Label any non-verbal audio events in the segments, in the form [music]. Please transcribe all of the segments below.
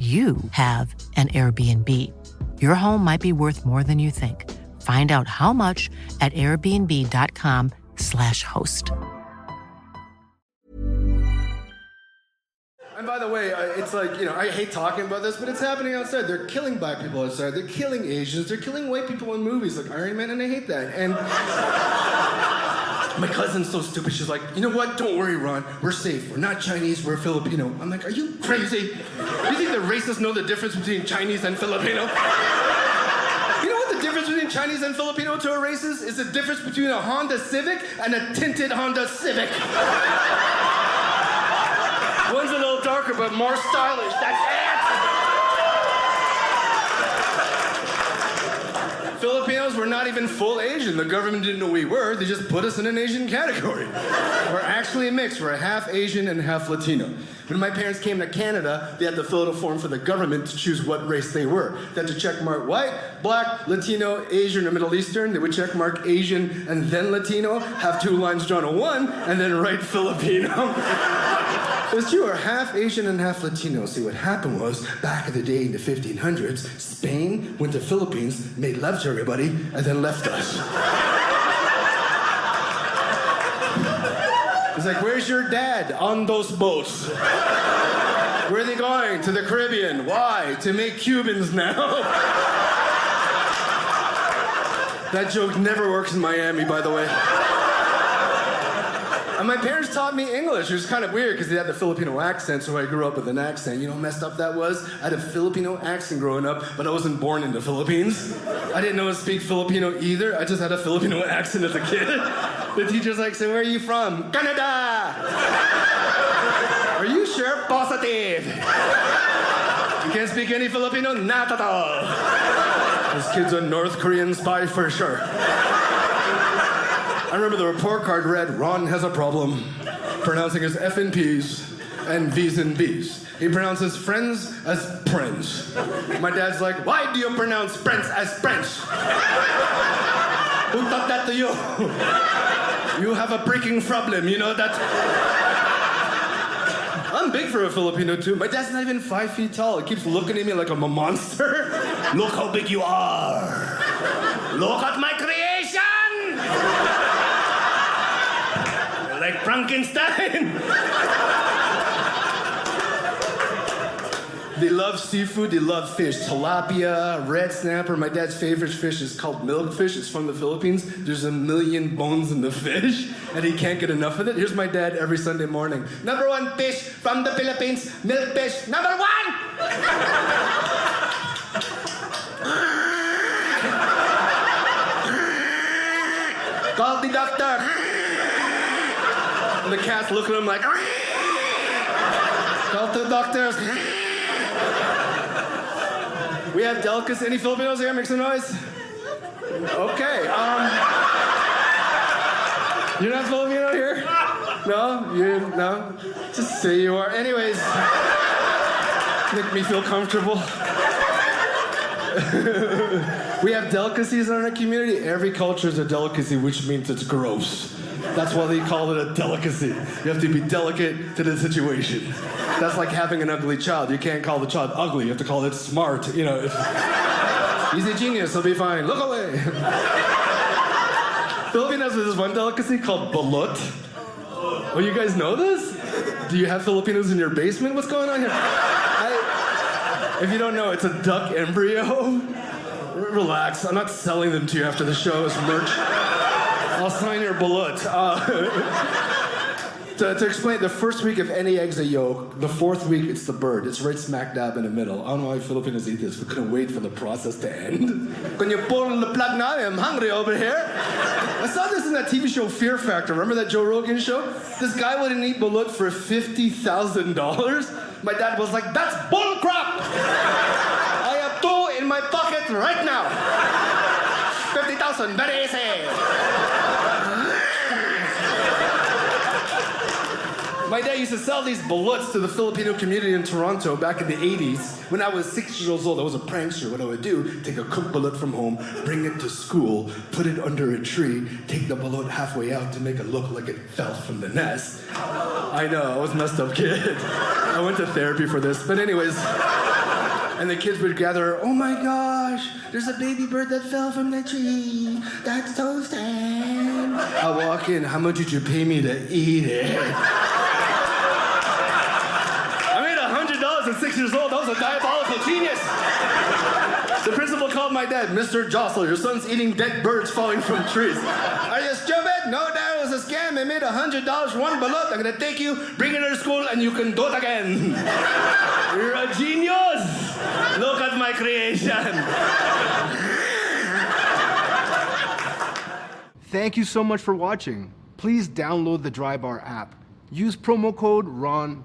you have an Airbnb. Your home might be worth more than you think. Find out how much at airbnb.com/slash host. And by the way, it's like, you know, I hate talking about this, but it's happening outside. They're killing black people outside. They're killing Asians. They're killing white people in movies like Iron Man, and I hate that. And my cousin's so stupid. She's like, you know what? Don't worry, Ron. We're safe. We're not Chinese. We're Filipino. I'm like, are you crazy? You think the racists know the difference between Chinese and Filipino? You know what the difference between Chinese and Filipino to a racist is the difference between a Honda Civic and a tinted Honda Civic. One's a little darker but more stylish. That's Filipinos were not even full Asian. The government didn't know we were. They just put us in an Asian category. We're actually a mix. We're half Asian and half Latino. When my parents came to Canada, they had to fill out a form for the government to choose what race they were. They had to check mark white, black, Latino, Asian, or Middle Eastern. They would check mark Asian and then Latino, have two lines drawn on one, and then write Filipino. [laughs] Was true, we're half Asian and half Latino. See, what happened was, back in the day in the 1500s, Spain went to the Philippines, made love to everybody, and then left us. It's like, where's your dad? On those boats. Where are they going? To the Caribbean. Why? To make Cubans now. that joke never works in Miami, by the way. And my parents taught me English. It was kind of weird because they had the Filipino accent, so I grew up with an accent. You know how messed up that was? I had a Filipino accent growing up, but I wasn't born in the Philippines. I didn't know how to speak Filipino either. I just had a Filipino [laughs] accent as a kid. The teacher's like, so where are you from? Canada! Are you sure? Positive! You can't speak any Filipino? Not at all. This kid's a North Korean spy for sure. I remember the report card read, Ron has a problem pronouncing his F and P's and V's and B's. He pronounces friends as friends. My dad's like, why do you pronounce friends as friends? Who taught that to you? You have a breaking problem, you know that? I'm big for a Filipino too. My dad's not even five feet tall. He keeps looking at me like I'm a monster. Look how big you are. Look at my creation. like Frankenstein. They love seafood, they love fish. Tilapia, red snapper. My dad's favorite fish is called milkfish. It's from the Philippines. There's a million bones in the fish, and he can't get enough of it. Here's my dad every Sunday morning. Number one fish from the Philippines, milkfish. Number one! Call the doctor. And the cat's looking at him like, Water doctors. we have delicacy. Any Filipinos here? Make some noise. Okay. Um, you're not Filipino here? No? You no? Just say you are. Anyways, make me feel comfortable. [laughs] we have delicacies in our community. Every culture is a delicacy, which means it's gross. That's why they call it a delicacy. You have to be delicate to the situation. That's like having an ugly child. You can't call the child ugly. You have to call it smart. You know, [laughs] he's a genius. He'll be fine. Look away. [laughs] Filipinos has this one delicacy called balut. Oh, you guys know this? Do you have Filipinos in your basement? What's going on here? I, if you don't know, it's a duck embryo. Relax. I'm not selling them to you after the show as merch. I'll sign your balut. Uh, to, to, explain, the first week of any egg's a yolk. The fourth week, it's the bird. It's right smack dab in the middle. I don't know why Filipinos eat this. We couldn't wait for the process to end. Can you pull the plug now? I'm hungry over here. I saw this in that TV show Fear Factor. Remember that Joe Rogan show? This guy wouldn't eat balut for $50,000. My dad was like, that's bull crap! I have two in my pocket right now. 50,000, very easy. My dad used to sell these baluts to the Filipino community in Toronto back in the 80s. When I was six years old, I was a prankster. What I would do, take a cooked balut from home, bring it to school, put it under a tree, take the balut halfway out to make it look like it fell from the nest. I know, I was messed up kid. I went to therapy for this. But anyways, and the kids would gather, oh my gosh, there's a baby bird that fell from the tree. That's so sad. I walk in, how much did you pay me to eat it? Six years old. That was a diabolical genius. The principal called my dad, Mr. Josol, your son's eating dead birds falling from trees. Are you stupid? No, that was a scam. I made a hundred dollars one balut. I'm gonna take you, bring you to school, and you can do it again. You're a genius. Look at my creation. Thank you so much for watching. Please download the Drybar app. Use promo code Ron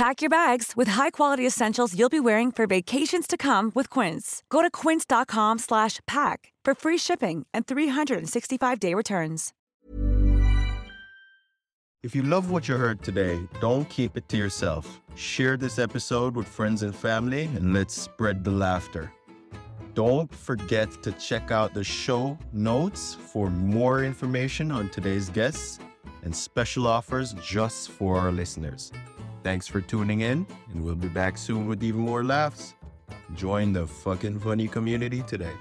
Pack your bags with high-quality essentials you'll be wearing for vacations to come with Quince. Go to quince.com slash pack for free shipping and 365-day returns. If you love what you heard today, don't keep it to yourself. Share this episode with friends and family and let's spread the laughter. Don't forget to check out the show notes for more information on today's guests and special offers just for our listeners. Thanks for tuning in, and we'll be back soon with even more laughs. Join the FOQN funny community today.